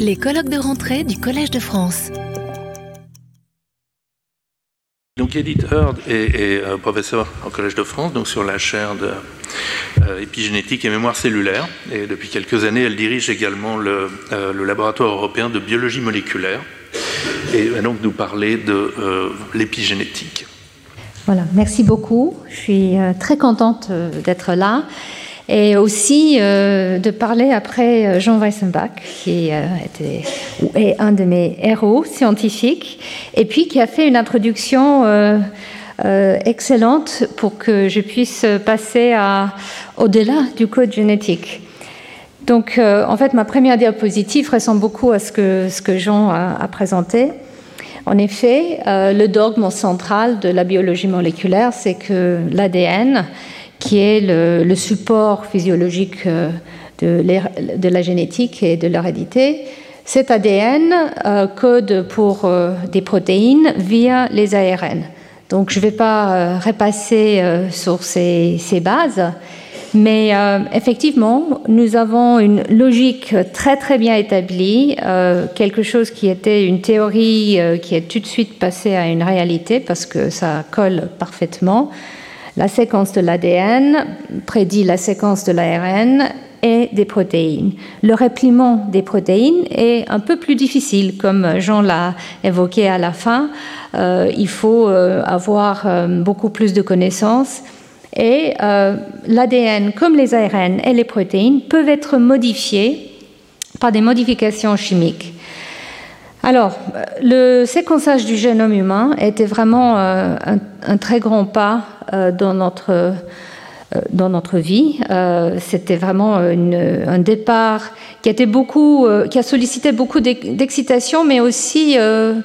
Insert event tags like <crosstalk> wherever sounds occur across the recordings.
Les colloques de rentrée du Collège de France. Donc Edith Heard est, euh, professeure au Collège de France, donc sur la chaire d'épigénétique euh, et mémoire cellulaire. Et depuis quelques années, elle dirige également le, euh, le laboratoire européen de biologie moléculaire. Et va donc nous parler de l'épigénétique. Voilà, merci beaucoup. Je suis très contente d'être là et aussi euh, de parler après euh, Jean Weissenbach, qui euh, était, est un de mes héros scientifiques, et puis qui a fait une introduction excellente pour que je puisse passer au-delà du code génétique. Donc, en fait, ma première diapositive ressemble beaucoup à ce que, Jean a présenté. En effet, le dogme central de la biologie moléculaire, c'est que l'ADN qui est le, support physiologique euh, de, la génétique et de l'hérédité. Cet ADN euh, code pour euh, des protéines via les ARN. Donc je ne vais pas repasser sur ces, bases, mais effectivement, nous avons une logique très très bien établie, quelque chose qui était une théorie qui est tout de suite passée à une réalité parce que ça colle parfaitement. La séquence de l'ADN prédit la séquence de l'ARN et des protéines. Le répliement des protéines est un peu plus difficile, comme Jean l'a évoqué à la fin. Euh, il faut euh, avoir euh, beaucoup plus de connaissances. Et l'ADN, comme les ARN et les protéines, peuvent être modifiés par des modifications chimiques. Alors, le séquençage du génome humain était vraiment euh, un, très grand pas euh, dans notre, euh, dans notre vie. C'était vraiment un départ qui, était beaucoup, qui a sollicité beaucoup d'excitation, mais aussi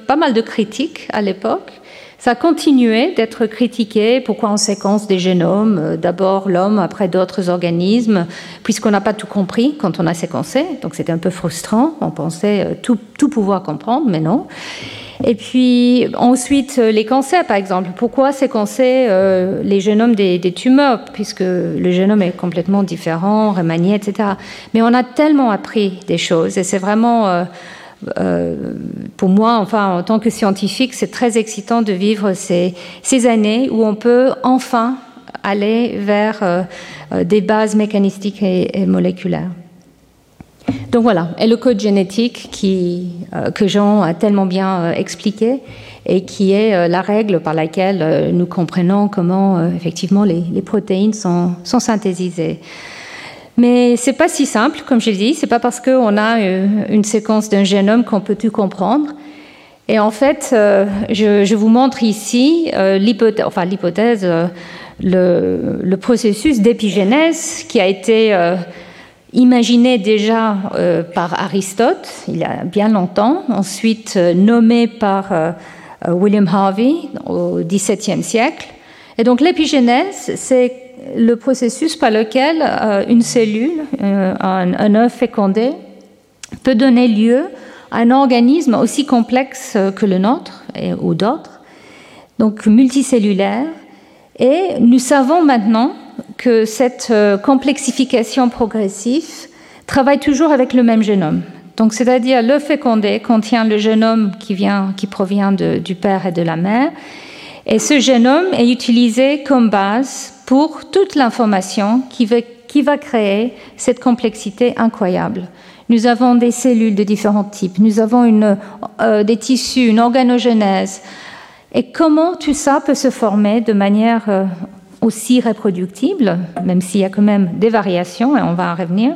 pas mal de critiques à l'époque. Ça a continué d'être critiqué. Pourquoi on séquence des génomes euh, D'abord l'homme, après d'autres organismes, puisqu'on n'a pas tout compris quand on a séquencé. Donc c'était un peu frustrant. On pensait euh, tout, tout pouvoir comprendre, mais non. Et puis ensuite, euh, les cancers, par exemple. Pourquoi séquencer les génomes des, tumeurs, puisque le génome est complètement différent, remanié, etc. Mais on a tellement appris des choses, et c'est vraiment pour moi, enfin, en tant que scientifique, c'est très excitant de vivre ces, années où on peut enfin aller vers euh, euh, des bases mécanistiques et, moléculaires. Donc voilà, et le code génétique que Jean a tellement bien expliqué et qui est la règle par laquelle nous comprenons comment effectivement les, les protéines sont, sont synthétisées. Mais c'est pas si simple, comme je l'ai dit. C'est pas parce qu'on a euh, une séquence d'un génome qu'on peut tout comprendre. Et en fait, euh, je, vous montre ici euh, l'hypothèse, le, le, processus d'épigénèse qui a été imaginé déjà par Aristote il y a bien longtemps, ensuite nommé par William Harvey au XVIIe siècle. Et donc l'épigénèse, c'est le processus par lequel euh, une cellule, euh, un, œuf fécondé, peut donner lieu à un organisme aussi complexe que le nôtre ou d'autres, donc multicellulaire. Et nous savons maintenant que cette euh, complexification progressive travaille toujours avec le même génome. Donc, c'est-à-dire l'œuf fécondé contient le génome qui, vient, qui provient du père et de la mère, et ce génome est utilisé comme base pour toute l'information qui, va créer cette complexité incroyable. Nous avons des cellules de différents types, nous avons euh, des tissus, une organogenèse. Et comment tout ça peut se former de manière euh, aussi reproductible, même s'il y a quand même des variations, et on va en revenir.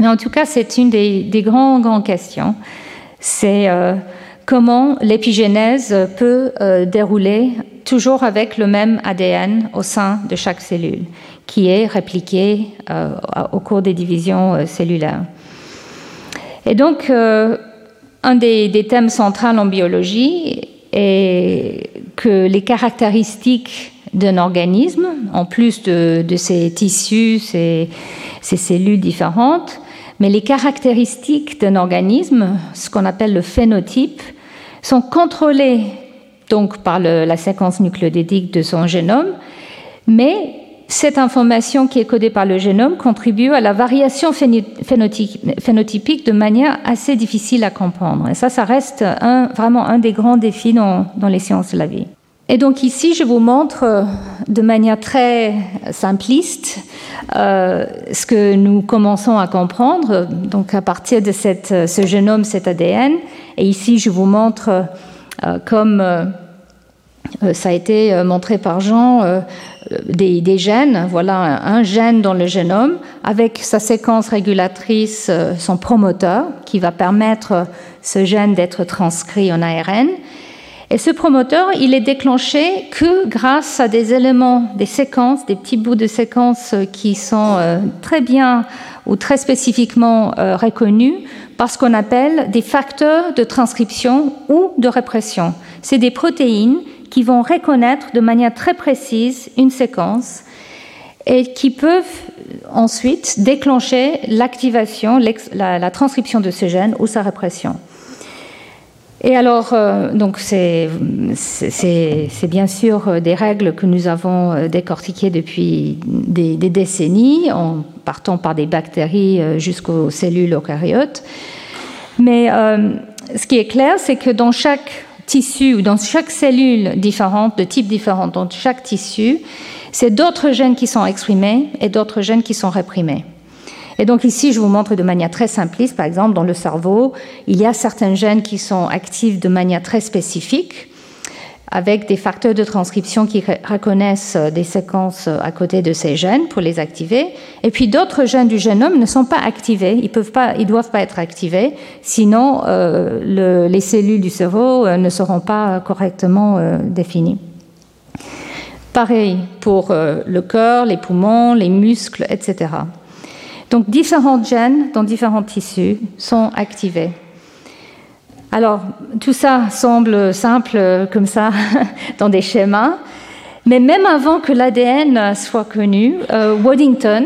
Mais en tout cas, c'est une des, grandes, grandes questions. C'est euh, comment l'épigénèse peut dérouler toujours avec le même ADN au sein de chaque cellule, qui est répliqué euh, au cours des divisions euh, cellulaires. Et donc, un des, thèmes centraux en biologie est que les caractéristiques d'un organisme, en plus de, ses tissus, ses, cellules différentes, mais les caractéristiques d'un organisme, ce qu'on appelle le phénotype, sont contrôlés donc par la séquence nucléotidique de son génome, mais cette information qui est codée par le génome contribue à la variation phénotypique de manière assez difficile à comprendre. Et ça, ça reste vraiment un des grands défis dans, les sciences de la vie. Et donc ici, je vous montre euh, de manière très simpliste euh, ce que nous commençons à comprendre. Donc à partir de ce génome, cet ADN. Et ici, je vous montre euh, comme ça a été montré par Jean, des, gènes. Voilà un, gène dans le génome avec sa séquence régulatrice, son promoteur, qui va permettre ce gène d'être transcrit en ARN. Et ce promoteur, il est déclenché que grâce à des éléments, des séquences, des petits bouts de séquences qui sont euh, très bien ou très spécifiquement euh, reconnus par ce qu'on appelle des facteurs de transcription ou de répression. C'est des protéines qui vont reconnaître de manière très précise une séquence et qui peuvent ensuite déclencher l'activation, la transcription de ce gène ou sa répression. Et alors, euh, donc c'est bien sûr euh, des règles que nous avons euh, décortiquées depuis des, décennies, en partant par des bactéries jusqu'aux cellules eucaryotes. Mais ce qui est clair, c'est que dans chaque tissu ou dans chaque cellule différente, de type différent, dans chaque tissu, c'est d'autres gènes qui sont exprimés et d'autres gènes qui sont réprimés. Et donc ici, je vous montre de manière très simpliste, par exemple, dans le cerveau, il y a certains gènes qui sont actifs de manière très spécifique, avec des facteurs de transcription qui reconnaissent des séquences à côté de ces gènes pour les activer. Et puis d'autres gènes du génome ne sont pas activés, ils ne doivent pas être activés, sinon euh, les cellules du cerveau euh, ne seront pas correctement euh, définies. Pareil pour le cœur, les poumons, les muscles, etc. Donc différents gènes dans différents tissus sont activés. Alors tout ça semble simple comme ça <laughs> dans des schémas, mais même avant que l'ADN soit connu, euh, Waddington,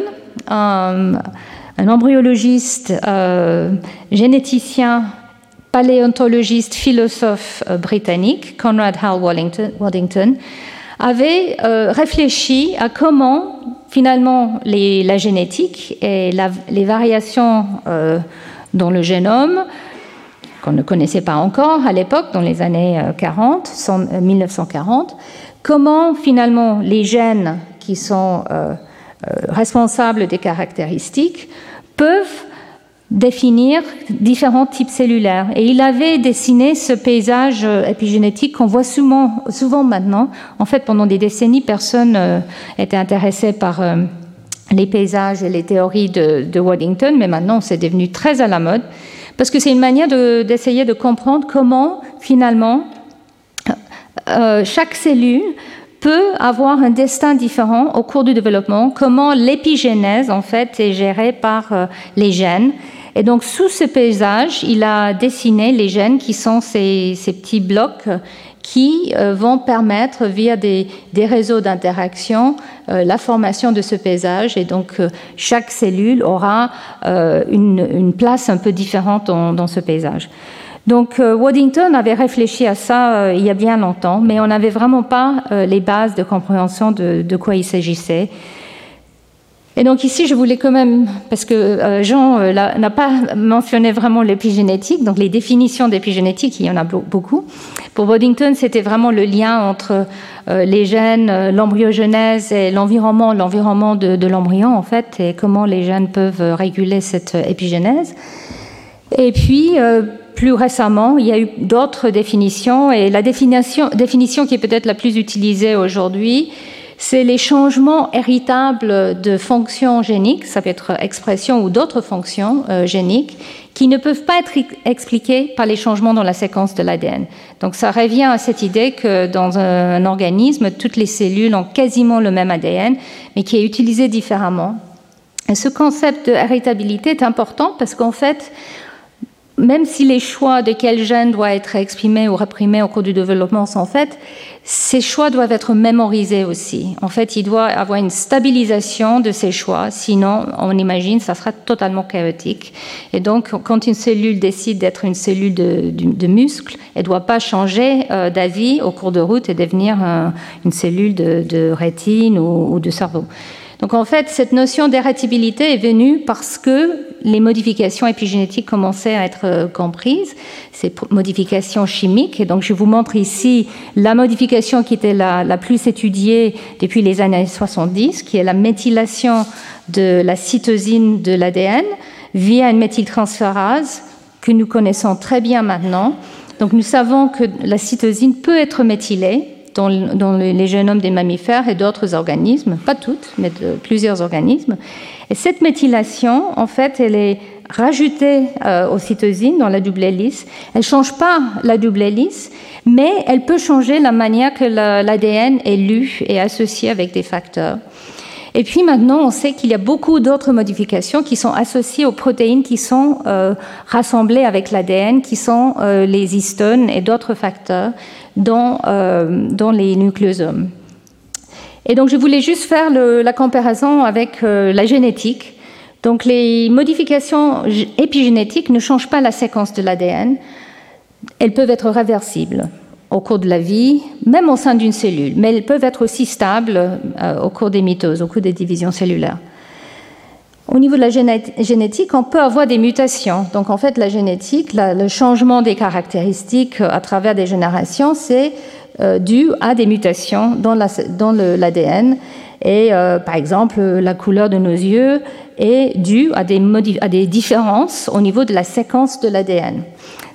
un, embryologiste, euh, généticien, paléontologiste, philosophe euh, britannique, Conrad Hal Waddington, avait réfléchi à comment finalement, la génétique et les variations euh, dans le génome, qu'on ne connaissait pas encore à l'époque, dans les années 40, euh, 1940, euh, comment finalement les gènes qui sont responsables des caractéristiques peuvent définir différents types cellulaires. Et il avait dessiné ce paysage euh, épigénétique qu'on voit souvent, maintenant. En fait, pendant des décennies, personne n'était euh, intéressé par euh, les paysages et les théories de, Waddington, mais maintenant c'est devenu très à la mode, parce que c'est une manière d'essayer de, comprendre comment finalement chaque cellule peut avoir un destin différent au cours du développement, comment l'épigénèse en fait est gérée par les gènes et donc, sous ce paysage, il a dessiné les gènes qui sont ces, petits blocs qui euh, vont permettre, via des, réseaux d'interaction, euh, la formation de ce paysage. Et donc, euh, chaque cellule aura une, place un peu différente dans, ce paysage. Donc, Waddington avait réfléchi à ça il y a bien longtemps, mais on n'avait vraiment pas les bases de compréhension de quoi il s'agissait. Et donc ici, je voulais quand même, parce que euh, Jean euh, n'a pas mentionné vraiment l'épigénétique, donc les définitions d'épigénétique, il y en a beaucoup. Pour Boddington, c'était vraiment le lien entre euh, les gènes, l'embryogenèse et l'environnement, l'environnement de, l'embryon en fait, et comment les gènes peuvent réguler cette épigénèse. Et puis, plus récemment, il y a eu d'autres définitions, et la définition qui est peut-être la plus utilisée aujourd'hui, c'est les changements héritables de fonctions géniques, ça peut être expression ou d'autres fonctions euh, géniques, qui ne peuvent pas être expliquées par les changements dans la séquence de l'ADN. Donc ça revient à cette idée que dans un organisme, toutes les cellules ont quasiment le même ADN, mais qui est utilisé différemment. Et ce concept de héritabilité est important parce qu'en fait, même si les choix de quel gène doit être exprimé ou réprimé au cours du développement sont faits, ces choix doivent être mémorisés aussi. En fait, il doit avoir une stabilisation de ces choix, sinon, on imagine, ça sera totalement chaotique. Et donc, quand une cellule décide d'être une cellule de, muscle, elle ne doit pas changer euh, d'avis au cours de route et devenir une cellule de, rétine ou de cerveau. Donc en fait, cette notion d'hérétabilité est venue parce que les modifications épigénétiques commençaient à être euh, comprises, ces modifications chimiques. Et donc je vous montre ici la modification qui était la, la plus étudiée depuis les années 70, qui est la méthylation de la cytosine de l'ADN via une méthyltransférase que nous connaissons très bien maintenant. Donc nous savons que la cytosine peut être méthylée dans, les génomes des mammifères et d'autres organismes, pas toutes, mais de plusieurs organismes. Et cette méthylation, en fait, elle est rajoutée euh, aux cytosines dans la double hélice. Elle ne change pas la double hélice, mais elle peut changer la manière que l'ADN est lu et associé avec des facteurs. Et puis maintenant, on sait qu'il y a beaucoup d'autres modifications qui sont associées aux protéines qui sont euh, rassemblées avec l'ADN, qui sont euh, les histones et d'autres facteurs dans, euh, dans, les nucléosomes. Et donc je voulais juste faire la comparaison avec la génétique. Donc les modifications épigénétiques ne changent pas la séquence de l'ADN, elles peuvent être réversibles au cours de la vie, même au sein d'une cellule, mais elles peuvent être aussi stables euh, au cours des mitoses, au cours des divisions cellulaires. Au niveau de la génétique, on peut avoir des mutations. Donc en fait, la génétique, le changement des caractéristiques à travers des générations, c'est euh, dû à des mutations dans l'ADN. Et euh, par exemple, la couleur de nos yeux est due à des différences au niveau de la séquence de l'ADN.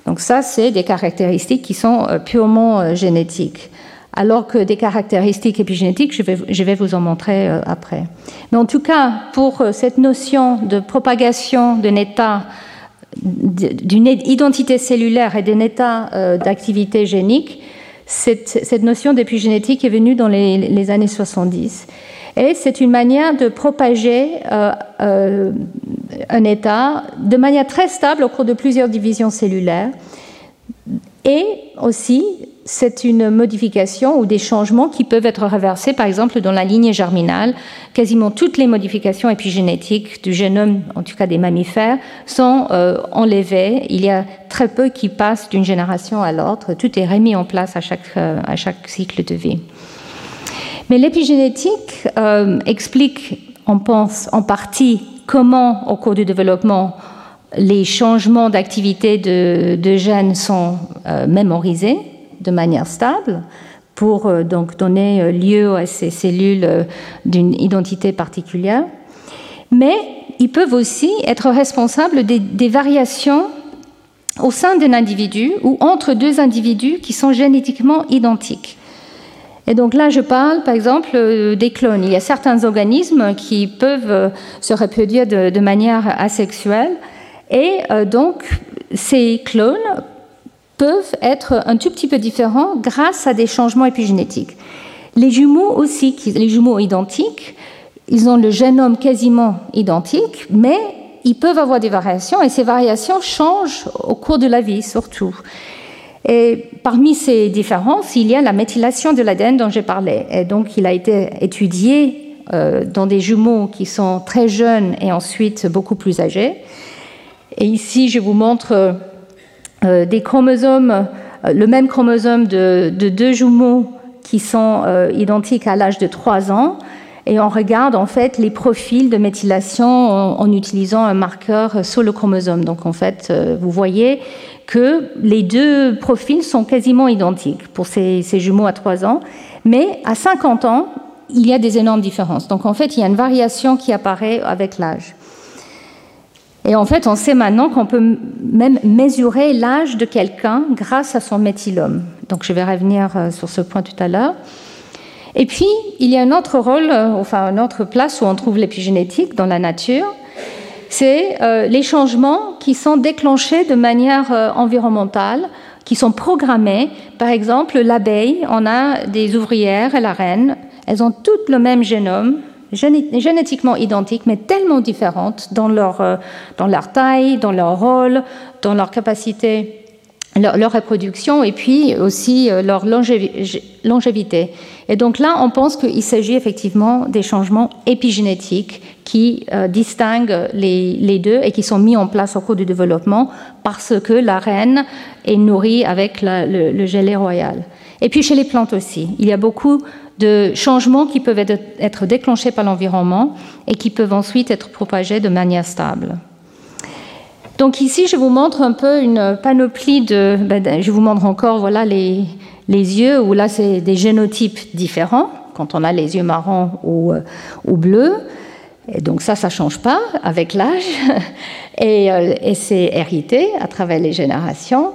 Donc ça, c'est des caractéristiques qui sont euh, purement euh, génétiques. Alors que des caractéristiques épigénétiques, je vais, vous en montrer euh, après. Mais en tout cas, pour cette notion de propagation d'un état, d'une identité cellulaire et d'un état d'activité génique, cette, notion d'épigénétique est venue dans les années 70. Et c'est une manière de propager euh, euh, un état de manière très stable au cours de plusieurs divisions cellulaires. Et aussi, c'est une modification ou des changements qui peuvent être reversés, par exemple, dans la lignée germinale. Quasiment toutes les modifications épigénétiques du génome, en tout cas des mammifères, sont euh, enlevées. Il y a très peu qui passent d'une génération à l'autre. Tout est remis en place à chaque, à chaque cycle de vie. Mais l'épigénétique euh, explique, on pense, en partie comment, au cours du développement, les changements d'activité de, gènes sont euh, mémorisés de manière stable pour euh, donner lieu à ces cellules d'une identité particulière. Mais ils peuvent aussi être responsables des variations au sein d'un individu ou entre deux individus qui sont génétiquement identiques. Et donc là, je parle par exemple euh, des clones. Il y a certains organismes qui peuvent euh, se reproduire de, manière asexuelle. Et euh, donc, ces clones peuvent être un tout petit peu différents grâce à des changements épigénétiques. Les jumeaux aussi, les jumeaux identiques, ils ont le génome quasiment identique, mais ils peuvent avoir des variations et ces variations changent au cours de la vie surtout. Et parmi ces différences, il y a la méthylation de l'ADN dont j'ai parlé. Et donc, il a été étudié euh, dans des jumeaux qui sont très jeunes et ensuite beaucoup plus âgés. Et ici, je vous montre euh, des chromosomes, euh, le même chromosome de, deux jumeaux qui sont identiques à l'âge de 3 ans. Et on regarde en fait les profils de méthylation en, en utilisant un marqueur sur le chromosome. Donc en fait, vous voyez que les deux profils sont quasiment identiques pour ces, jumeaux à 3 ans, mais à 50 ans, il y a des énormes différences. Donc en fait, il y a une variation qui apparaît avec l'âge. Et en fait, on sait maintenant qu'on peut même mesurer l'âge de quelqu'un grâce à son méthylome. Donc je vais revenir euh, sur ce point tout à l'heure. Et puis, il y a un autre rôle, euh, enfin une autre place où on trouve l'épigénétique dans la nature c'est euh, les changements qui sont déclenchés de manière euh, environnementale, qui sont programmés. Par exemple, l'abeille, on a des ouvrières et la reine, elles ont toutes le même génome, génétiquement identiques, mais tellement différentes dans leur, euh, dans leur taille, dans leur rôle, dans leur capacité, leur, reproduction et puis aussi euh, leur longévité. Et donc là, on pense qu'il s'agit effectivement des changements épigénétiques qui euh, distinguent les, deux et qui sont mis en place au cours du développement parce que la reine est nourrie avec le, le gelé royal. Et puis chez les plantes aussi, il y a beaucoup de changements qui peuvent être déclenchés par l'environnement et qui peuvent ensuite être propagés de manière stable. Donc ici, je vous montre un peu une panoplie de... Ben, je vous montre encore voilà, les, les yeux, où là, c'est des génotypes différents, quand on a les yeux marrons ou, euh, ou bleus. Et donc ça, ça ne change pas avec l'âge. <laughs> Et, euh, et c'est hérité à travers les générations.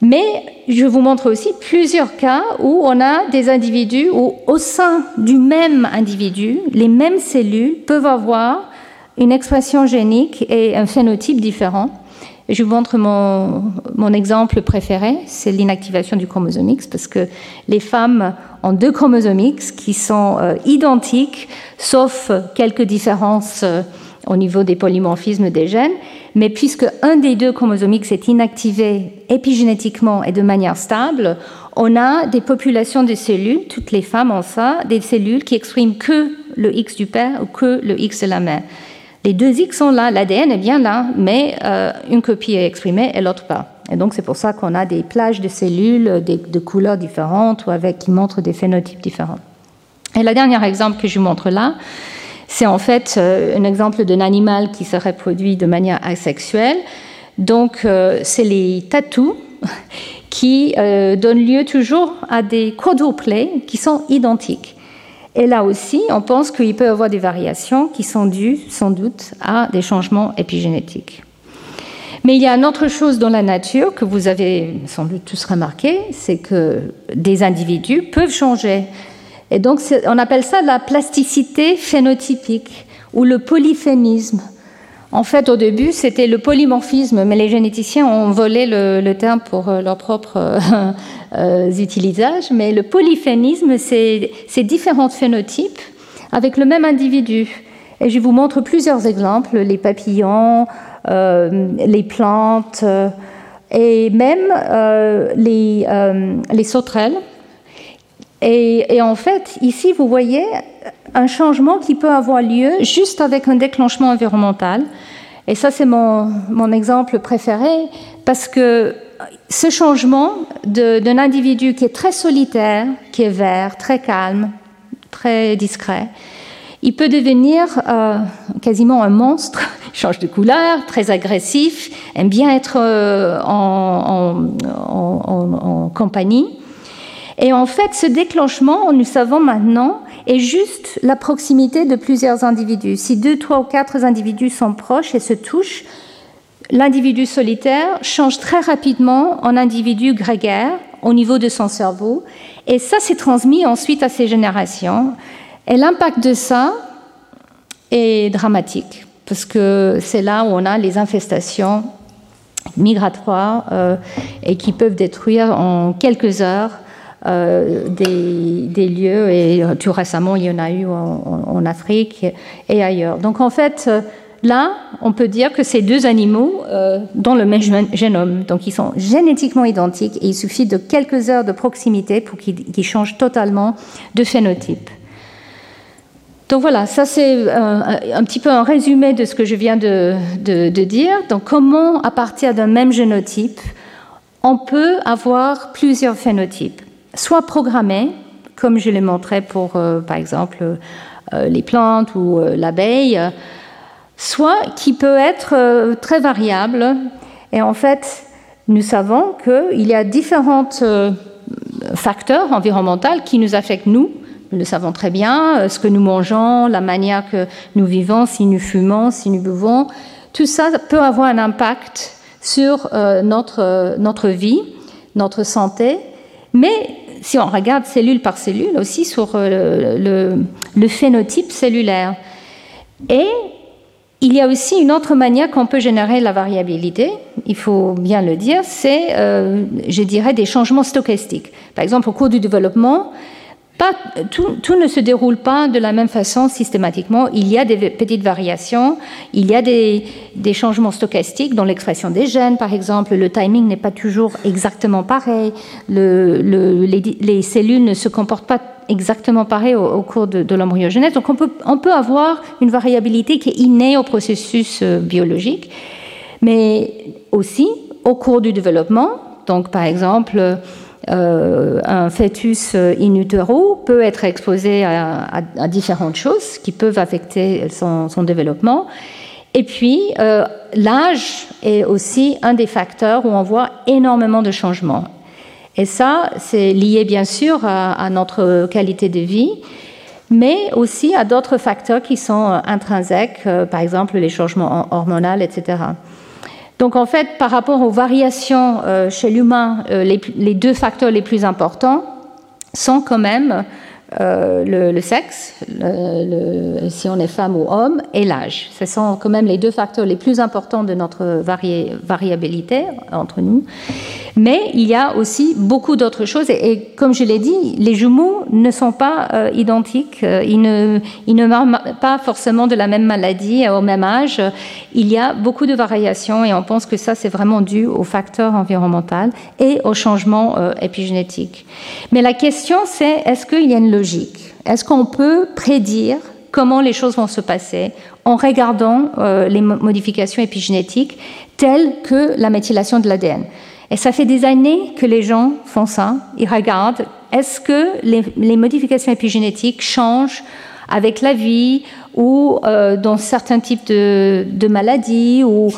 Mais je vous montre aussi plusieurs cas où on a des individus où, au sein du même individu, les mêmes cellules peuvent avoir une expression génique et un phénotype différent. Je vous montre mon, mon exemple préféré, c'est l'inactivation du chromosome X, parce que les femmes ont deux chromosomes X qui sont euh, identiques, sauf quelques différences euh, au niveau des polymorphismes des gènes. Mais puisque un des deux chromosomes X est inactivé épigénétiquement et de manière stable, on a des populations de cellules, toutes les femmes ont ça, des cellules qui expriment que le X du père ou que le X de la mère. Les deux X sont là, l'ADN est bien là, mais euh, une copie est exprimée et l'autre pas. Et donc c'est pour ça qu'on a des plages de cellules de couleurs différentes ou avec qui montrent des phénotypes différents. Et le dernier exemple que je vous montre là, c'est en fait euh, un exemple d'un animal qui se reproduit de manière asexuelle. Donc, euh, c'est les tatous <laughs> qui donnent lieu toujours à des quadruplés qui sont identiques. Et là aussi, on pense qu'il peut y avoir des variations qui sont dues sans doute à des changements épigénétiques. Mais il y a une autre chose dans la nature que vous avez sans doute tous remarqué, c'est que des individus peuvent changer et donc, on appelle ça la plasticité phénotypique ou le polyphénisme. En fait, au début, c'était le polymorphisme, mais les généticiens ont volé le, terme pour euh, leur propre euh, <laughs> euh, utilisation. Mais le polyphénisme, c'est différents phénotypes avec le même individu. Et je vous montre plusieurs exemples les papillons, les plantes et même les sauterelles et, en fait, ici, vous voyez un changement qui peut avoir lieu juste avec un déclenchement environnemental. Et ça, c'est mon, mon, exemple préféré, parce que ce changement d'un individu qui est très solitaire, qui est vert, très calme, très discret, il peut devenir euh, quasiment un monstre, <laughs> change de couleur, très agressif, aime bien être euh, en, en, en compagnie. Et en fait, ce déclenchement, nous savons maintenant, est juste la proximité de plusieurs individus. Si deux, trois ou quatre individus sont proches et se touchent, l'individu solitaire change très rapidement en individu grégaire au niveau de son cerveau. Et ça, s'est transmis ensuite à ses générations. Et l'impact de ça est dramatique, parce que c'est là où on a les infestations migratoires euh, et qui peuvent détruire en quelques heures euh, des, lieux, et euh, tout récemment, il y en a eu en, Afrique et ailleurs. Donc en fait, euh, là, on peut dire que ces deux animaux euh, dans le même génome. Donc ils sont génétiquement identiques et il suffit de quelques heures de proximité pour qu'ils changent totalement de phénotype. Donc voilà, ça c'est un, petit peu un résumé de ce que je viens de, de dire. Donc comment, à partir d'un même génotype, on peut avoir plusieurs phénotypes? Soit programmé, comme je l'ai montré pour, euh, par exemple, euh, les plantes ou euh, l'abeille, soit qui peut être très variable. Et en fait, nous savons qu'il y a différents facteurs environnementaux qui nous affectent nous. Nous le savons très bien, ce que nous mangeons, la manière que nous vivons, si nous fumons, si nous buvons. Tout ça peut avoir un impact sur notre, notre vie, notre santé mais si on regarde cellule par cellule aussi sur euh, le, phénotype cellulaire. Et il y a aussi une autre manière qu'on peut générer la variabilité, il faut bien le dire, c'est, euh, je dirais, des changements stochastiques. Par exemple, au cours du développement, tout, ne se déroule pas de la même façon systématiquement. Il y a des petites variations, il y a des, changements stochastiques dans l'expression des gènes, par exemple. Le timing n'est pas toujours exactement pareil. les, cellules ne se comportent pas exactement pareil au, cours de, l'embryogenèse. Donc on peut, avoir une variabilité qui est innée au processus euh, biologique, mais aussi au cours du développement. Donc par exemple, euh, un fœtus in utero peut être exposé à, différentes choses qui peuvent affecter son, développement. Et puis, euh, l'âge est aussi un des facteurs où on voit énormément de changements. Et ça, c'est lié bien sûr à, notre qualité de vie, mais aussi à d'autres facteurs qui sont intrinsèques, euh, par exemple les changements hormonaux, etc. Donc en fait, par rapport aux variations euh, chez l'humain, euh, les, deux facteurs les plus importants sont quand même euh, le, sexe, si on est femme ou homme, et l'âge. Ce sont quand même les deux facteurs les plus importants de notre variabilité entre nous. Mais il y a aussi beaucoup d'autres choses. Et, comme je l'ai dit, les jumeaux ne sont pas euh, identiques. Ils ne, ils meurent pas forcément de la même maladie au même âge. Il y a beaucoup de variations et on pense que ça, c'est vraiment dû aux facteurs environnementaux et au changement euh, épigénétique. Mais la question, c'est est-ce qu'il y a une est-ce qu'on peut prédire comment les choses vont se passer en regardant euh, les modifications épigénétiques telles que la méthylation de l'ADN Et ça fait des années que les gens font ça. Ils regardent est-ce que les, modifications épigénétiques changent avec la vie ou euh, dans certains types de maladies ou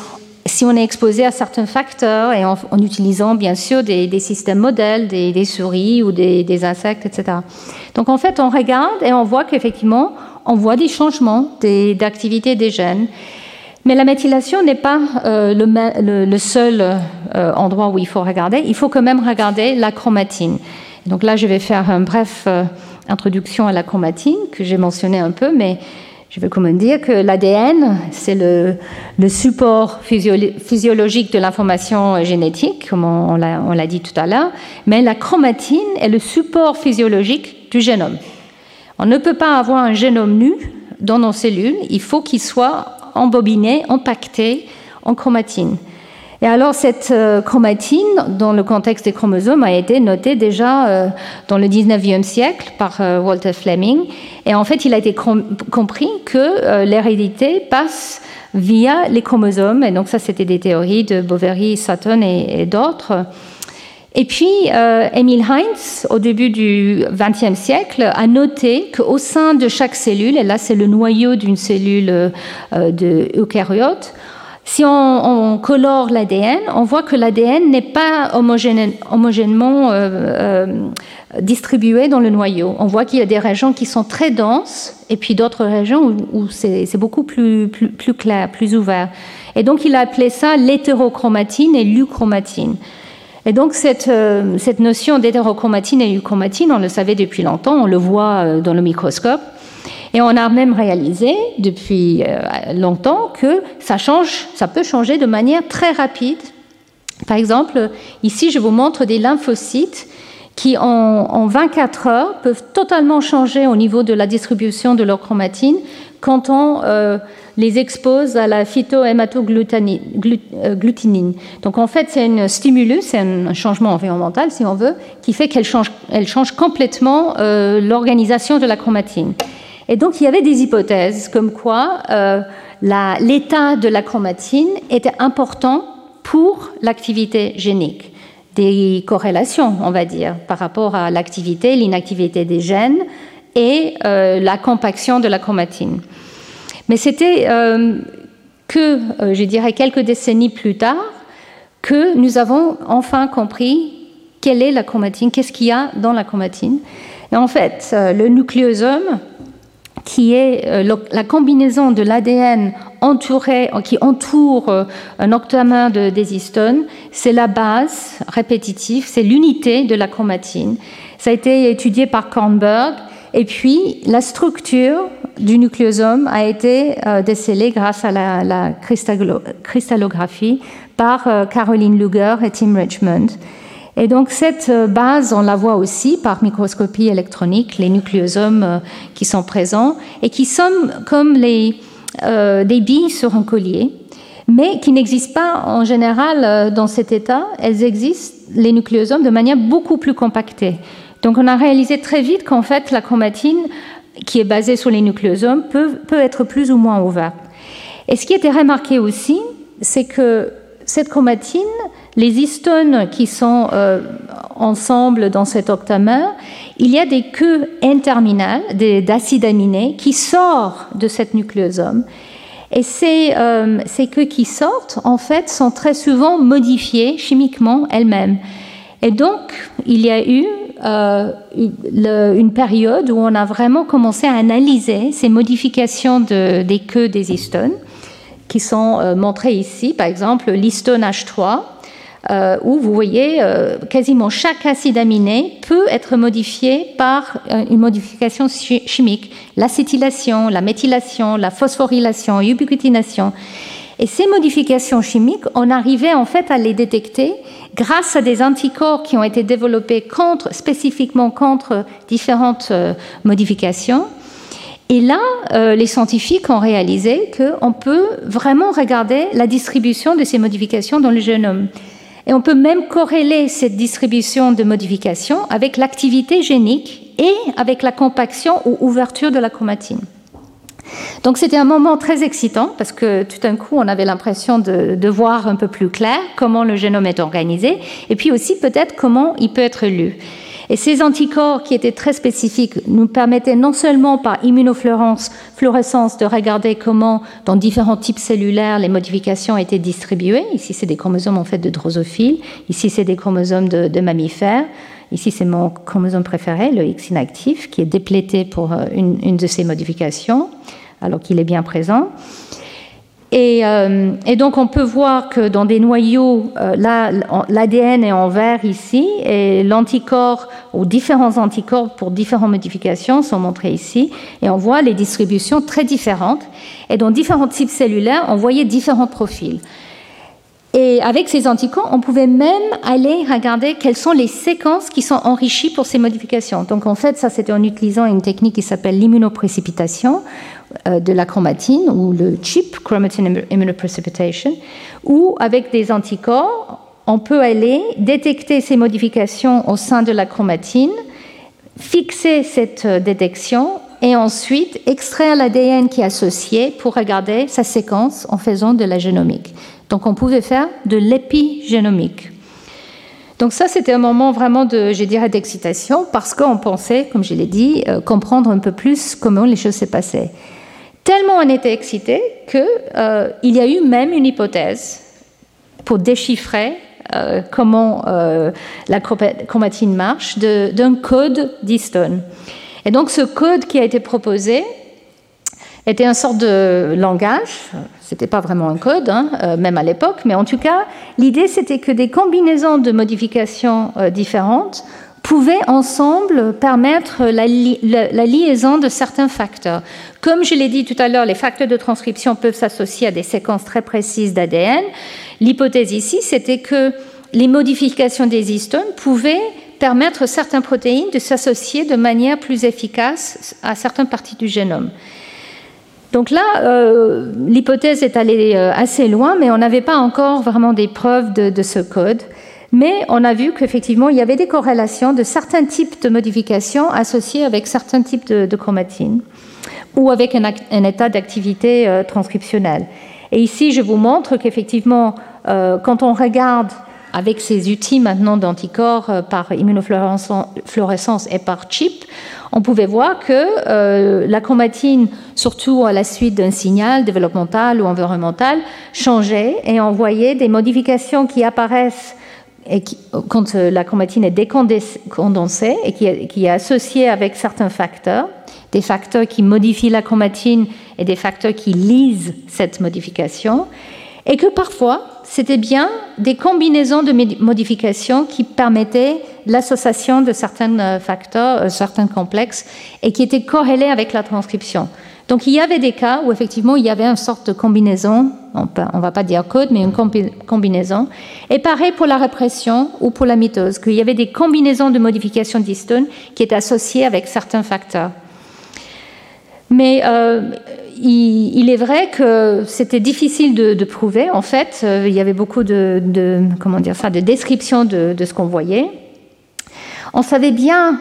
si on est exposé à certains facteurs et en, utilisant bien sûr des, systèmes modèles, des, souris ou des, insectes, etc. Donc en fait, on regarde et on voit qu'effectivement, on voit des changements d'activité des, gènes. Mais la méthylation n'est pas euh, le, seul euh, endroit où il faut regarder. Il faut quand même regarder la chromatine. Donc là, je vais faire une bref euh, introduction à la chromatine que j'ai mentionné un peu, mais je veux comment dire que l'ADN, c'est le, support physiologique de l'information génétique, comme on, l'a dit tout à l'heure, mais la chromatine est le support physiologique du génome. On ne peut pas avoir un génome nu dans nos cellules, il faut qu'il soit embobiné, empaqueté en chromatine. Et alors cette euh, chromatine, dans le contexte des chromosomes, a été notée déjà euh, dans le 19e siècle par euh, Walter Fleming. Et en fait, il a été compris que l'hérédité passe via les chromosomes. Et donc ça, c'était des théories de Boveri, Sutton et, d'autres. Et puis, Emil Heinz, au début du XXe siècle, a noté qu'au sein de chaque cellule, et là c'est le noyau d'une cellule de eucaryote, si on, colore l'ADN, on voit que l'ADN n'est pas homogènement euh, euh, distribué dans le noyau. On voit qu'il y a des régions qui sont très denses et puis d'autres régions où, c'est beaucoup plus, clair, plus ouvert. Et donc il a appelé ça l'hétérochromatine et l'euchromatine. Et donc cette, euh, cette notion d'hétérochromatine et euchromatine, on le savait depuis longtemps, on le voit dans le microscope. Et on a même réalisé depuis euh, longtemps que ça change, ça peut changer de manière très rapide. Par exemple, ici, je vous montre des lymphocytes qui, en, 24 heures, peuvent totalement changer au niveau de la distribution de leur chromatine quand on euh, les expose à la phytohématoglutinine. Euh, Donc en fait, c'est un stimulus, c'est un changement environnemental, si on veut, qui fait qu'elle change, complètement l'organisation de la chromatine. Et donc il y avait des hypothèses comme quoi euh, l'état de la chromatine était important pour l'activité génique. Des corrélations, on va dire, par rapport à l'activité, l'inactivité des gènes et euh, la compaction de la chromatine. Mais c'était euh, que, je dirais, quelques décennies plus tard que nous avons enfin compris quelle est la chromatine, qu'est-ce qu'il y a dans la chromatine. Et en fait, le nucléosome, qui est euh, la combinaison de l'ADN qui entoure euh, un octamer de, des histones, c'est la base répétitive, c'est l'unité de la chromatine. Ça a été étudié par Kornberg, et puis la structure du nucléosome a été euh, décelée grâce à la, cristallographie par Caroline Luger et Tim Richmond. Et donc cette base, on la voit aussi par microscopie électronique, les nucléosomes qui sont présents et qui sont comme les, des billes sur un collier, mais qui n'existent pas en général dans cet état. Elles existent, les nucléosomes, de manière beaucoup plus compactée. Donc on a réalisé très vite qu'en fait la chromatine, qui est basée sur les nucléosomes, peut, peut être plus ou moins ouverte. Et ce qui était remarqué aussi, c'est que cette chromatine, les histones qui sont euh, ensemble dans cet octamère, il y a des queues interminales d'acides aminés qui sortent de cette nucléosome. Et ces, euh, ces, queues qui sortent, en fait, sont très souvent modifiées chimiquement elles-mêmes. Et donc, il y a eu euh, une période où on a vraiment commencé à analyser ces modifications de, des queues des histones qui sont euh, montrées ici, par exemple l'histone H3, euh, où vous voyez quasiment chaque acide aminé peut être modifié par une modification chimique, l'acétylation, la méthylation, la phosphorylation, ubiquitination. Et ces modifications chimiques, on arrivait en fait à les détecter grâce à des anticorps qui ont été développés contre, spécifiquement contre différentes euh, modifications. Et là, euh, les scientifiques ont réalisé qu'on peut vraiment regarder la distribution de ces modifications dans le génome. Et on peut même corréler cette distribution de modifications avec l'activité génique et avec la compaction ou ouverture de la chromatine. Donc c'était un moment très excitant parce que tout d'un coup on avait l'impression de, voir un peu plus clair comment le génome est organisé et puis aussi peut-être comment il peut être lu. Et ces anticorps qui étaient très spécifiques nous permettaient non seulement par immunofluorescence de regarder comment dans différents types cellulaires les modifications étaient distribuées. Ici c'est des chromosomes en fait de drosophiles, ici c'est des chromosomes de, mammifères. Ici, c'est mon chromosome préféré, le X inactif, qui est déplété pour euh, une de ces modifications alors qu'il est bien présent. Euh, et, donc on peut voir que dans des noyaux, euh, l'ADN est en vert ici, et l'anticorps ou différents anticorps pour différentes modifications sont montrés ici, et on voit les distributions très différentes. Et dans différents types cellulaires, on voyait différents profils. Et avec ces anticorps, on pouvait même aller regarder quelles sont les séquences qui sont enrichies pour ces modifications. Donc en fait, ça c'était en utilisant une technique qui s'appelle l'immunoprécipitation de la chromatine ou le chip, chromatin immunoprecipitation, où avec des anticorps, on peut aller détecter ces modifications au sein de la chromatine, fixer cette euh, détection et ensuite extraire l'ADN qui est associé pour regarder sa séquence en faisant de la génomique. Donc on pouvait faire de l'épigénomique. Donc ça, c'était un moment vraiment de, je d'excitation parce qu'on pensait, comme je l'ai dit, euh, comprendre un peu plus comment les choses s'est passées. Tellement on était excité qu'il euh, y a eu même une hypothèse pour déchiffrer euh, comment la chromatine marche d'un code d'Easton. Et donc ce code qui a été proposé était une sorte de langage, c'était pas vraiment un code, hein, euh, même à l'époque, mais en tout cas, l'idée c'était que des combinaisons de modifications euh, différentes pouvaient ensemble permettre la, liaison de certains facteurs. Comme je l'ai dit tout à l'heure, les facteurs de transcription peuvent s'associer à des séquences très précises d'ADN. L'hypothèse ici, c'était que les modifications des histones pouvaient permettre certaines protéines de s'associer de manière plus efficace à certaines parties du génome. Donc là, euh, l'hypothèse est allée euh, assez loin, mais on n'avait pas encore vraiment des preuves de, ce code. Mais on a vu qu'effectivement, il y avait des corrélations de certains types de modifications associées avec certains types de, chromatine ou avec un, état d'activité euh, transcriptionnelle. Et ici, je vous montre qu'effectivement, quand on regarde avec ces outils maintenant d'anticorps par immunofluorescence et par chip, on pouvait voir que euh, la chromatine, surtout à la suite d'un signal développemental ou environnemental, changeait et on voyait des modifications qui apparaissent et quand euh, la chromatine est décondensée et qui qui est associée avec certains facteurs, des facteurs qui modifient la chromatine et des facteurs qui lisent cette modification, et que parfois c'était bien des combinaisons de modifications qui permettaient l'association de certains euh, facteurs, euh, certains complexes, et qui étaient corrélés avec la transcription. Donc il y avait des cas où effectivement il y avait une sorte de combinaison, on ne va pas dire code, mais une combinaison. Et pareil pour la répression ou pour la mitose, qu'il y avait des combinaisons de modifications d'histone qui étaient associées avec certains facteurs. Mais euh, il, est vrai que c'était difficile de, prouver. En fait, euh, il y avait beaucoup de, comment dire ça, de descriptions de, de ce qu'on voyait. On savait bien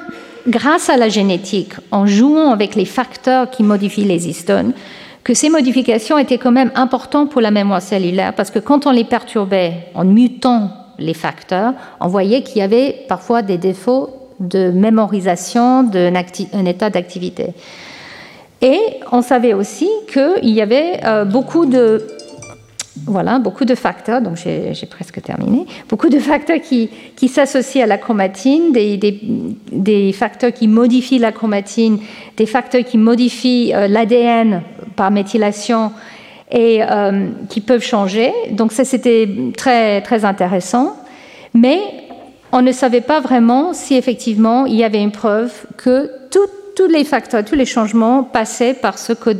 grâce à la génétique, en jouant avec les facteurs qui modifient les histones, que ces modifications étaient quand même importantes pour la mémoire cellulaire, parce que quand on les perturbait en mutant les facteurs, on voyait qu'il y avait parfois des défauts de mémorisation d'un état d'activité. Et on savait aussi qu'il y avait euh, beaucoup de voilà, beaucoup de facteurs, donc j'ai presque terminé, beaucoup de facteurs qui, s'associent à la chromatine, des, facteurs qui modifient la chromatine, des facteurs qui modifient euh, l'ADN par méthylation et euh, qui peuvent changer. Donc ça, c'était très, très intéressant. Mais on ne savait pas vraiment si effectivement il y avait une preuve que tous les facteurs, tous les changements passaient par ce code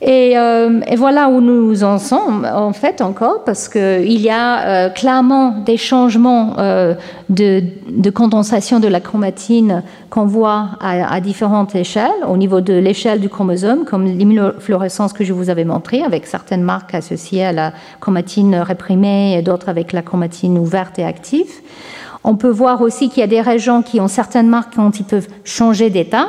d'histone. Euh, et, voilà où nous en sommes, en fait, encore, parce qu'il y a euh, clairement des changements euh, de, condensation de la chromatine qu'on voit à, différentes échelles, au niveau de l'échelle du chromosome, comme l'immunofluorescence que je vous avais montré, avec certaines marques associées à la chromatine réprimée et d'autres avec la chromatine ouverte et active. On peut voir aussi qu'il y a des régions qui ont certaines marques quand ils peuvent changer d'état,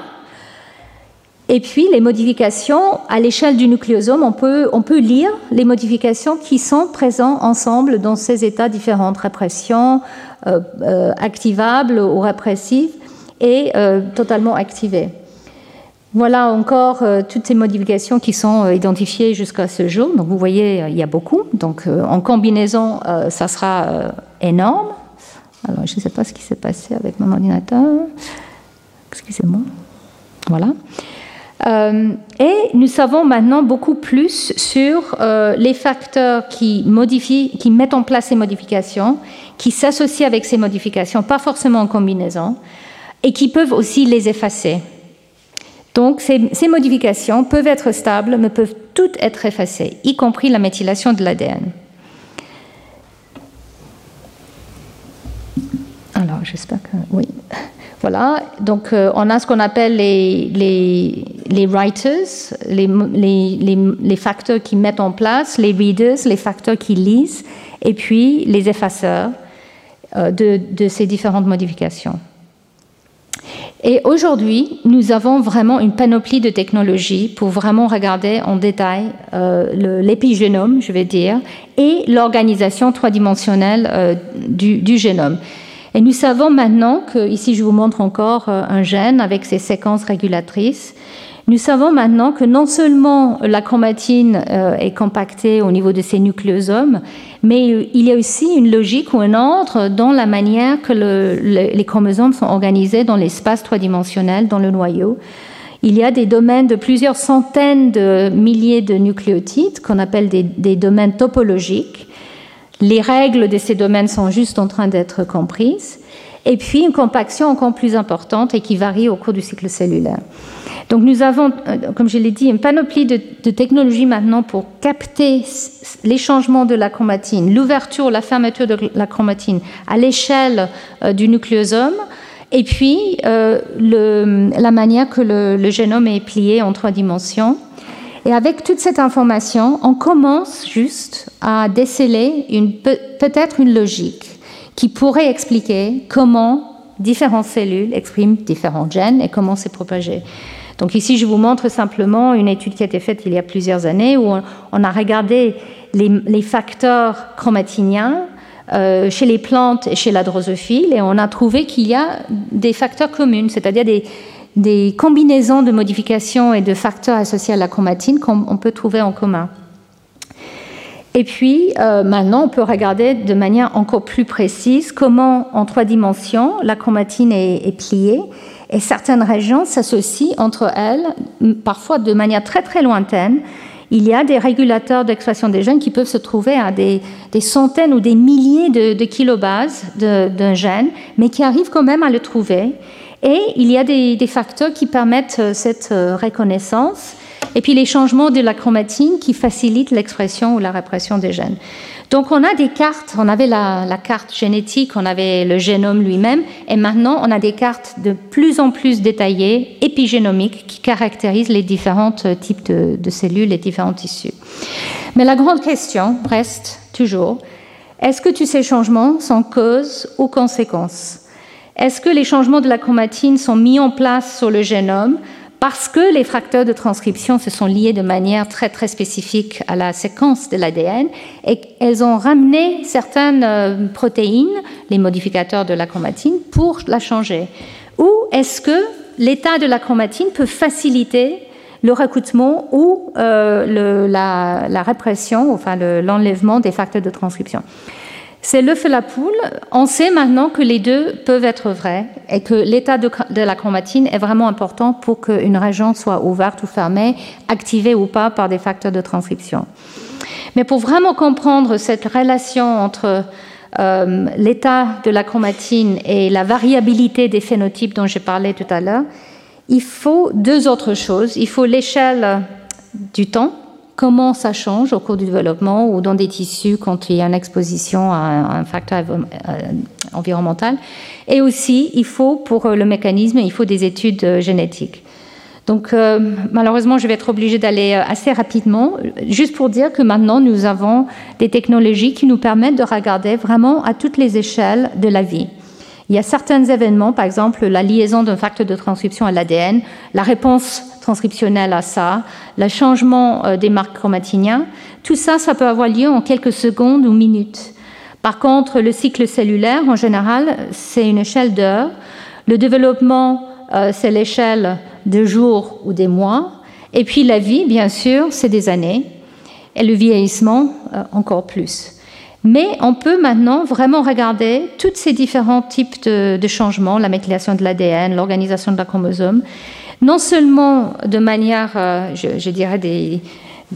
et puis les modifications à l'échelle du nucléosome, on peut, on peut lire les modifications qui sont présentes ensemble dans ces états différents, répression, euh, euh, activable ou répressive, et euh, totalement activée. Voilà encore toutes ces modifications qui sont identifiées jusqu'à ce jour. Donc vous voyez, il y a beaucoup. Donc en combinaison, ça sera énorme. Alors je ne sais pas ce qui s'est passé avec mon ordinateur. Excusez-moi. Voilà. Euh, et nous savons maintenant beaucoup plus sur euh, les facteurs qui mettent en place ces modifications, qui s'associent avec ces modifications, pas forcément en combinaison, et qui peuvent aussi les effacer. Donc ces, ces modifications peuvent être stables, mais peuvent toutes être effacées, y compris la méthylation de l'ADN. Alors, j'espère que oui. Voilà, donc euh, on a ce qu'on appelle les, writers, les, facteurs qui mettent en place, les readers, les facteurs qui lisent, et puis les effaceurs euh, de, ces différentes modifications. Et aujourd'hui, nous avons vraiment une panoplie de technologies pour vraiment regarder en détail euh, l'épigénome, je vais dire, et l'organisation trois-dimensionnelle du génome. Et nous savons maintenant que, ici je vous montre encore euh, un gène avec ses séquences régulatrices, nous savons maintenant que non seulement la chromatine euh, est compactée au niveau de ses nucléosomes, mais il y a aussi une logique ou un ordre dans la manière que les chromosomes sont organisés dans l'espace trois-dimensionnel, dans le noyau. Il y a des domaines de plusieurs centaines de milliers de nucléotides qu'on appelle des domaines topologiques les règles de ces domaines sont juste en train d'être comprises. Et puis une compaction encore plus importante et qui varie au cours du cycle cellulaire. Donc nous avons, euh, comme je l'ai dit, une panoplie de, technologies maintenant pour capter les changements de la chromatine, l'ouverture, la fermeture de la chromatine à l'échelle euh, du nucléosome, et puis euh, la manière que le génome est plié en trois dimensions et avec toute cette information, on commence juste à déceler peut-être une logique qui pourrait expliquer comment différentes cellules expriment différents gènes et comment c'est propagé. Donc ici, je vous montre simplement une étude qui a été faite il y a plusieurs années où on, a regardé les, facteurs chromatiniens euh, chez les plantes et chez la drosophile et on a trouvé qu'il y a des facteurs communs, c'est-à-dire des, des combinaisons de modifications et de facteurs associés à la chromatine qu'on peut trouver en commun. Et puis, euh, maintenant, on peut regarder de manière encore plus précise comment, en trois dimensions, la chromatine est, pliée et certaines régions s'associent entre elles, parfois de manière très très lointaine. Il y a des régulateurs d'expression des gènes qui peuvent se trouver à des, centaines ou des milliers de, de kilobases d'un gène, mais qui arrivent quand même à le trouver Et il y a des, facteurs qui permettent cette reconnaissance et puis les changements de la chromatine qui facilitent l'expression ou la répression des gènes. Donc on a des cartes, on avait la, carte génétique, on avait le génome lui-même, et maintenant on a des cartes de plus en plus détaillées, épigénomiques, qui caractérisent les différents types de, de cellules, les différents tissus. Mais la grande question reste toujours, est-ce que tous ces changements sont cause ou conséquence? Est-ce que les changements de la chromatine sont mis en place sur le génome parce que les facteurs de transcription se sont liés de manière très très spécifique à la séquence de l'ADN et elles ont ramené certaines euh, protéines, les modificateurs de la chromatine, pour la changer? Ou est-ce que l'état de la chromatine peut faciliter le recrutement ou euh, la, la, répression, enfin l'enlèvement des facteurs de transcription? C'est l'œuf et la poule. On sait maintenant que les deux peuvent être vrais et que l'état de, la chromatine est vraiment important pour qu'une région soit ouverte ou fermée, activée ou pas par des facteurs de transcription. Mais pour vraiment comprendre cette relation entre euh, l'état de la chromatine et la variabilité des phénotypes dont j'ai parlé tout à l'heure, il faut deux autres choses. Il faut l'échelle du temps, comment ça change au cours du développement ou dans des tissus quand il y a une exposition à un facteur euh, environnemental. Et aussi, il faut, pour le mécanisme, il faut des études euh, génétiques. Donc, euh, malheureusement, je vais être obligée d'aller assez rapidement, juste pour dire que maintenant, nous avons des technologies qui nous permettent de regarder vraiment à toutes les échelles de la vie. Il y a certains événements, par exemple la liaison d'un facteur de transcription à l'ADN, la réponse transcriptionnelle à ça, le changement euh, des marques chromatiniens, tout ça, ça peut avoir lieu en quelques secondes ou minutes. Par contre, le cycle cellulaire, en général, c'est une échelle d'heures. Le développement, euh, c'est l'échelle de jours ou des mois. Et puis la vie, bien sûr, c'est des années. Et le vieillissement, euh, encore plus. Mais on peut maintenant vraiment regarder tous ces différents types de, changements, la méthylation de l'ADN, l'organisation de la chromosome, non seulement de manière, euh, je, dirais, des,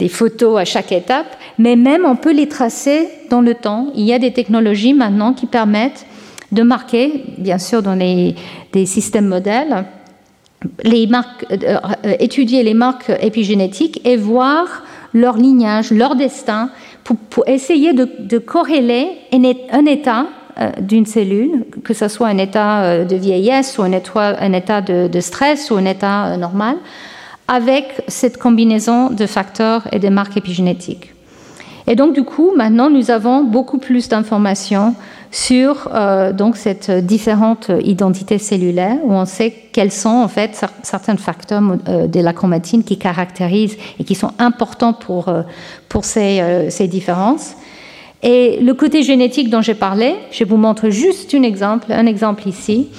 photos à chaque étape, mais même on peut les tracer dans le temps. Il y a des technologies maintenant qui permettent de marquer, bien sûr dans les, des systèmes modèles, euh, euh, étudier les marques épigénétiques et voir leur lignage, leur destin, pour, essayer de, corréler un, état euh, d'une cellule, que ce soit un état euh, de vieillesse ou un état, un état de, stress ou un état euh, normal, avec cette combinaison de facteurs et de marques épigénétiques. Et donc, du coup, maintenant, nous avons beaucoup plus d'informations sur euh, donc cette différente identité cellulaire où on sait quels sont en fait certains facteurs euh, de la chromatine qui caractérisent et qui sont importants pour, euh, pour ces, ces, différences. Et le côté génétique dont j'ai parlé, je vous montre juste un exemple, un exemple ici.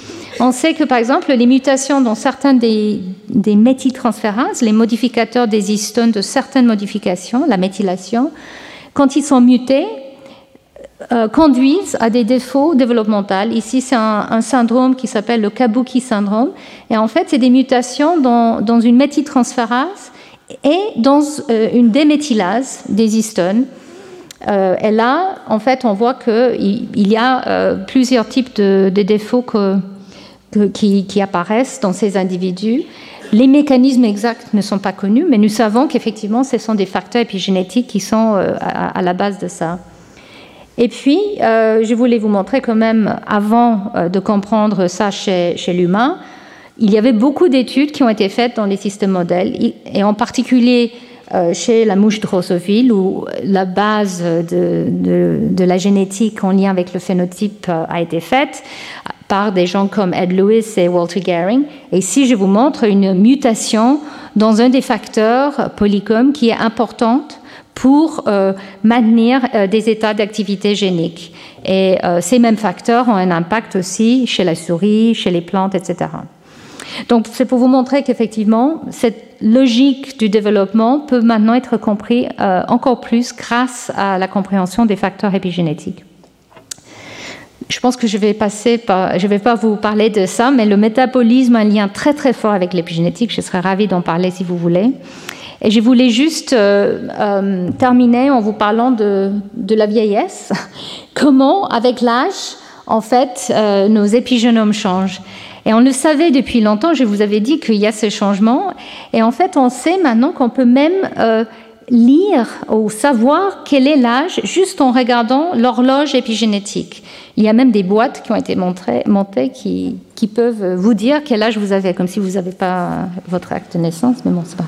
On sait que par exemple les mutations dans certains des, des méthyltransférases, les modificateurs des histones de certaines modifications, la méthylation, quand ils sont mutés, euh, conduisent à des défauts développementaux. Ici, c'est un, syndrome qui s'appelle le Kabuki syndrome. Et en fait, c'est des mutations dans, une méthyltransférase et dans euh, une déméthylase des histones. Euh, et là, en fait, on voit qu'il il y a plusieurs types de, défauts qui, apparaissent dans ces individus. Les mécanismes exacts ne sont pas connus, mais nous savons qu'effectivement, ce sont des facteurs épigénétiques qui sont à la base de ça. Et puis, euh, je voulais vous montrer quand même, avant euh, de comprendre ça chez, l'humain, il y avait beaucoup d'études qui ont été faites dans les systèmes modèles, et en particulier euh, chez la mouche drosophile, où la base de, de, la génétique en lien avec le phénotype a été faite par des gens comme Ed Lewis et Walter Gehring. Et ici, je vous montre une mutation dans un des facteurs polycom qui est importante pour euh, maintenir euh, des états d'activité génique. Et euh, ces mêmes facteurs ont un impact aussi chez la souris, chez les plantes, etc. Donc c'est pour vous montrer qu'effectivement, cette logique du développement peut maintenant être compris encore plus grâce à la compréhension des facteurs épigénétiques. Je pense que je vais passer par, je vais pas vous parler de ça, mais le métabolisme a un lien très très fort avec l'épigénétique. Je serais ravie d'en parler si vous voulez. Et je voulais juste euh, euh, terminer en vous parlant de, la vieillesse. <laughs> Comment, avec l'âge, en fait, euh, nos épigénomes changent. Et on le savait depuis longtemps, je vous avais dit qu'il y a ce changement. Et en fait, on sait maintenant qu'on peut même euh, lire ou savoir quel est l'âge juste en regardant l'horloge épigénétique. Il y a même des boîtes qui ont été montrées, montées qui, qui peuvent vous dire quel âge vous avez, comme si vous n'avez pas votre acte de naissance, mais bon, c'est pas,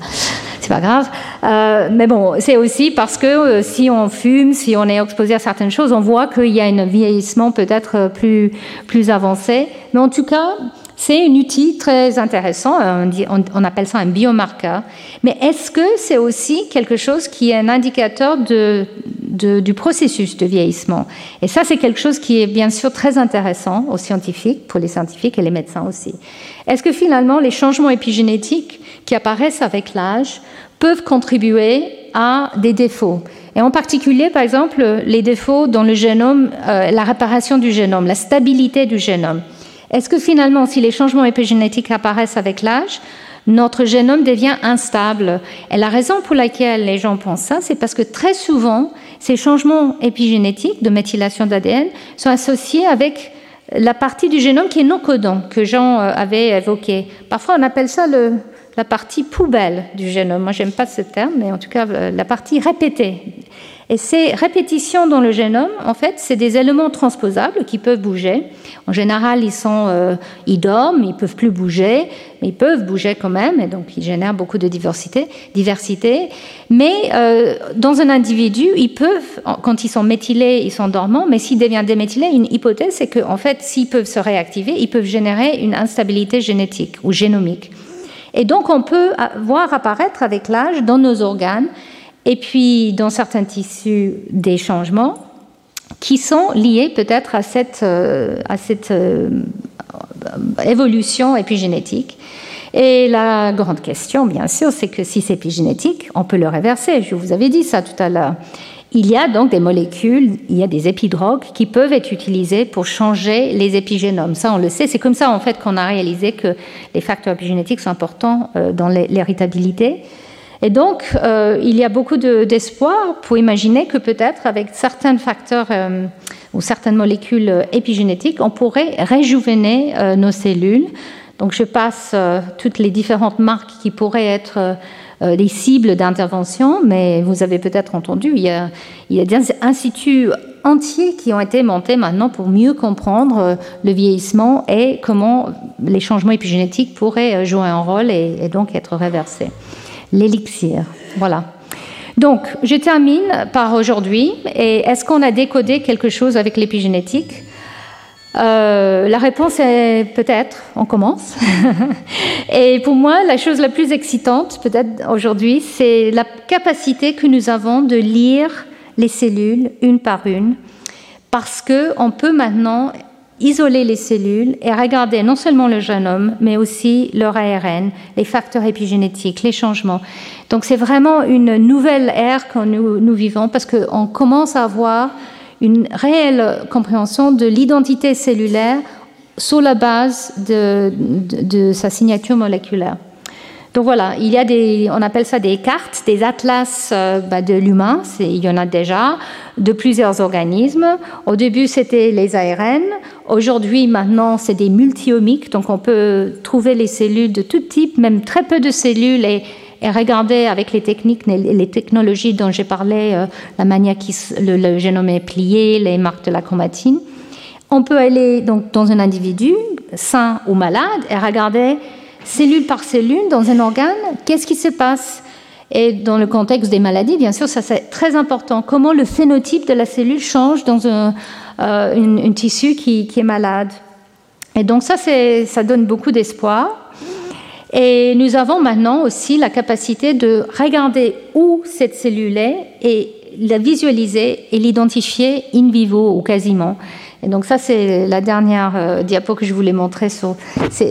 c'est pas grave. Euh, mais bon, c'est aussi parce que euh, si on fume, si on est exposé à certaines choses, on voit qu'il y a un vieillissement peut-être plus, plus avancé. Mais en tout cas, c'est un outil très intéressant, on, appelle ça un biomarqueur. Mais est-ce que c'est aussi quelque chose qui est un indicateur du processus de vieillissement? Et ça, c'est quelque chose qui est bien sûr très intéressant aux scientifiques, pour les scientifiques et les médecins aussi. Est-ce que finalement, les changements épigénétiques qui apparaissent avec l'âge peuvent contribuer à des défauts? Et en particulier, par exemple, les défauts dans le génome, euh, la réparation du génome, la stabilité du génome. Est-ce que finalement, si les changements épigénétiques apparaissent avec l'âge, notre génome devient instable? Et la raison pour laquelle les gens pensent ça, c'est parce que très souvent, ces changements épigénétiques de méthylation d'ADN sont associés avec la partie du génome qui est non codant, que Jean euh, avait évoqué. Parfois, on appelle ça la partie poubelle du génome. Moi, j'aime pas ce terme, mais en tout cas, euh, la partie répétée. Et ces répétitions dans le génome, en fait, c'est des éléments transposables qui peuvent bouger. En général, ils, sont, euh, ils dorment, ils peuvent plus bouger, mais ils peuvent bouger quand même, et donc ils génèrent beaucoup de diversité. diversité. Mais euh, dans un individu, ils peuvent, quand ils sont méthylés, ils sont dormants, mais s'ils deviennent déméthylés, une hypothèse, c'est qu'en fait, s'ils peuvent se réactiver, ils peuvent générer une instabilité génétique ou génomique. Et donc, on peut voir apparaître avec l'âge dans nos organes et puis dans certains tissus des changements qui sont liés peut-être à cette, euh, à cette euh, évolution épigénétique. Et la grande question, bien sûr, c'est que si c'est épigénétique, on peut le réverser. Je vous avais dit ça tout à l'heure. Il y a donc des molécules, il y a des épidrogues qui peuvent être utilisées pour changer les épigénomes. Ça, on le sait. C'est comme ça, en fait, qu'on a réalisé que les facteurs épigénétiques sont importants euh, dans l'héritabilité. Et donc, euh, il y a beaucoup d'espoir pour imaginer que peut-être avec certains facteurs euh, ou certaines molécules épigénétiques, on pourrait réjuvéner euh, nos cellules. Donc, je passe toutes les différentes marques qui pourraient être des cibles d'intervention, mais vous avez peut-être entendu, il y, a, des instituts entiers qui ont été montés maintenant pour mieux comprendre le vieillissement et comment les changements épigénétiques pourraient jouer un rôle et donc être réversés l'élixir. Voilà. Donc, je termine par aujourd'hui. Et est-ce qu'on a décodé quelque chose avec l'épigénétique? Euh, La réponse est peut-être. On commence. <laughs> et pour moi, la chose la plus excitante, peut-être aujourd'hui, c'est la capacité que nous avons de lire les cellules une par une, parce que on peut maintenant isoler les cellules et regarder non seulement le génome, mais aussi leur ARN, les facteurs épigénétiques, les changements. Donc c'est vraiment une nouvelle ère que nous, nous vivons parce qu'on commence à avoir une réelle compréhension de l'identité cellulaire sur la base de, sa signature moléculaire. Donc voilà, il y a des, on appelle ça des cartes, des atlas euh, bah, de l'humain, il y en a déjà, de plusieurs organismes. Au début, c'était les ARN. Aujourd'hui, maintenant, c'est des multiomiques, donc on peut trouver les cellules de tout type, même très peu de cellules, et, regarder avec les techniques, les, technologies dont j'ai parlé, euh, la manière qui le, génome est plié, les marques de la chromatine. On peut aller donc dans un individu sain ou malade et regarder cellule par cellule dans un organe, qu'est-ce qui se passe? Et dans le contexte des maladies, bien sûr, ça c'est très important. Comment le phénotype de la cellule change dans un, euh, tissu qui, est malade? Et donc ça, ça donne beaucoup d'espoir. Et nous avons maintenant aussi la capacité de regarder où cette cellule est et la visualiser et l'identifier in vivo ou quasiment. Et donc ça, c'est la dernière euh, diapo que je voulais montrer.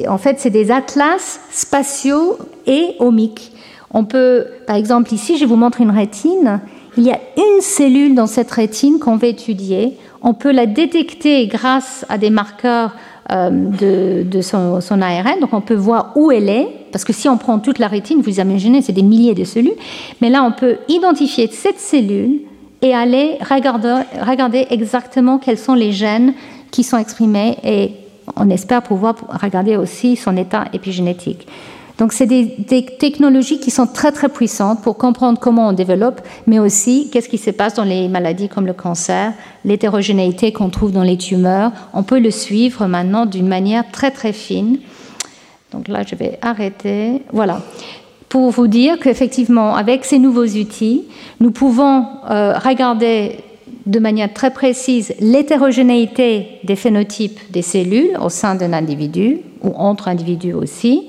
En fait, c'est des atlas spatiaux et omiques. On peut, par exemple, ici, je vous montre une rétine. Il y a une cellule dans cette rétine qu'on va étudier. On peut la détecter grâce à des marqueurs euh, de, son, ARN. Donc on peut voir où elle est, parce que si on prend toute la rétine, vous imaginez, c'est des milliers de cellules. Mais là, on peut identifier cette cellule et aller regarder exactement quels sont les gènes qui sont exprimés et on espère pouvoir regarder aussi son état épigénétique. Donc c'est des, technologies qui sont très très puissantes pour comprendre comment on développe, mais aussi qu'est-ce qui se passe dans les maladies comme le cancer, l'hétérogénéité qu'on trouve dans les tumeurs. On peut le suivre maintenant d'une manière très très fine. Donc là, je vais arrêter. Voilà. Pour vous dire qu'effectivement, avec ces nouveaux outils, nous pouvons euh, regarder de manière très précise l'hétérogénéité des phénotypes des cellules au sein d'un individu ou entre individus aussi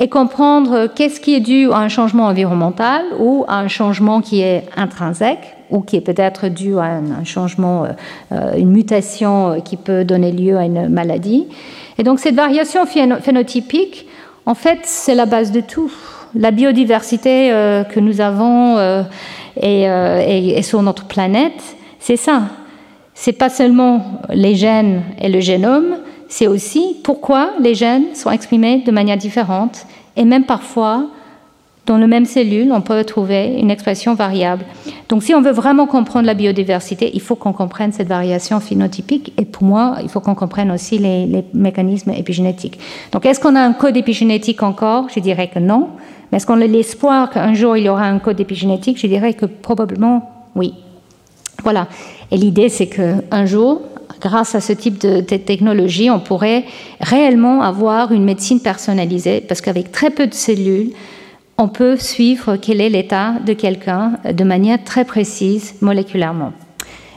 et comprendre qu'est-ce qui est dû à un changement environnemental ou à un changement qui est intrinsèque ou qui est peut-être dû à un, changement, euh, euh, une mutation euh, qui peut donner lieu à une maladie. Et donc cette variation phénotypique, en fait, c'est la base de tout. La biodiversité que nous avons et, sur notre planète, c'est ça. C'est pas seulement les gènes et le génome, c'est aussi pourquoi les gènes sont exprimés de manière différente et même parfois dans la même cellule, on peut trouver une expression variable. Donc si on veut vraiment comprendre la biodiversité, il faut qu'on comprenne cette variation phénotypique et pour moi, il faut qu'on comprenne aussi les, mécanismes épigénétiques. Donc est-ce qu'on a un code épigénétique encore? Je dirais que non. Mais est-ce qu'on a l'espoir qu'un jour il y aura un code épigénétique? Je dirais que probablement oui. Voilà. Et l'idée, c'est qu'un jour, grâce à ce type de, technologie, on pourrait réellement avoir une médecine personnalisée, parce qu'avec très peu de cellules, on peut suivre quel est l'état de quelqu'un de manière très précise moléculairement.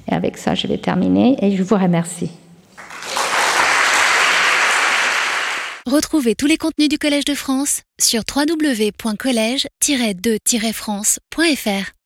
Et avec ça, je vais terminer et je vous remercie. Retrouvez tous les contenus du Collège de France sur www.colège-2-france.fr.